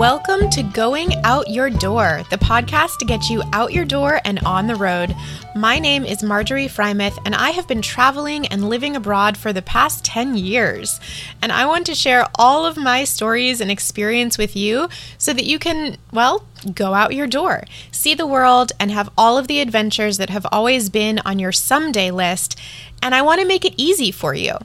Welcome to Going Out Your Door, the podcast to get you out your door and on the road. My name is Marjorie Frymouth, and I have been traveling and living abroad for the past 10 years. And I want to share all of my stories and experience with you so that you can, well, go out your door, see the world, and have all of the adventures that have always been on your someday list. And I want to make it easy for you.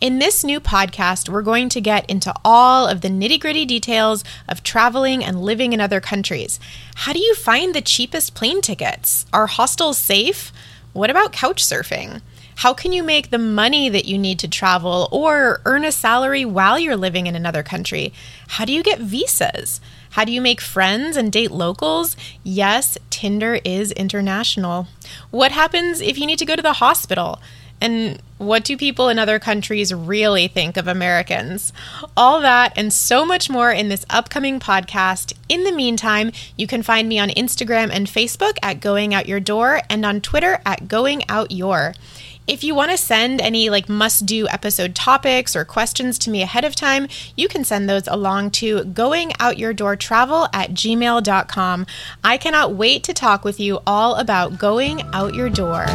In this new podcast, we're going to get into all of the nitty gritty details of traveling and living in other countries. How do you find the cheapest plane tickets? Are hostels safe? What about couch surfing? How can you make the money that you need to travel or earn a salary while you're living in another country? How do you get visas? How do you make friends and date locals? Yes, Tinder is international. What happens if you need to go to the hospital? And what do people in other countries really think of Americans? All that and so much more in this upcoming podcast. In the meantime, you can find me on Instagram and Facebook at Going Out Your Door and on Twitter at Going Out Your. If you want to send any like must do episode topics or questions to me ahead of time, you can send those along to goingoutyourdoortravel at gmail.com. I cannot wait to talk with you all about going out your door.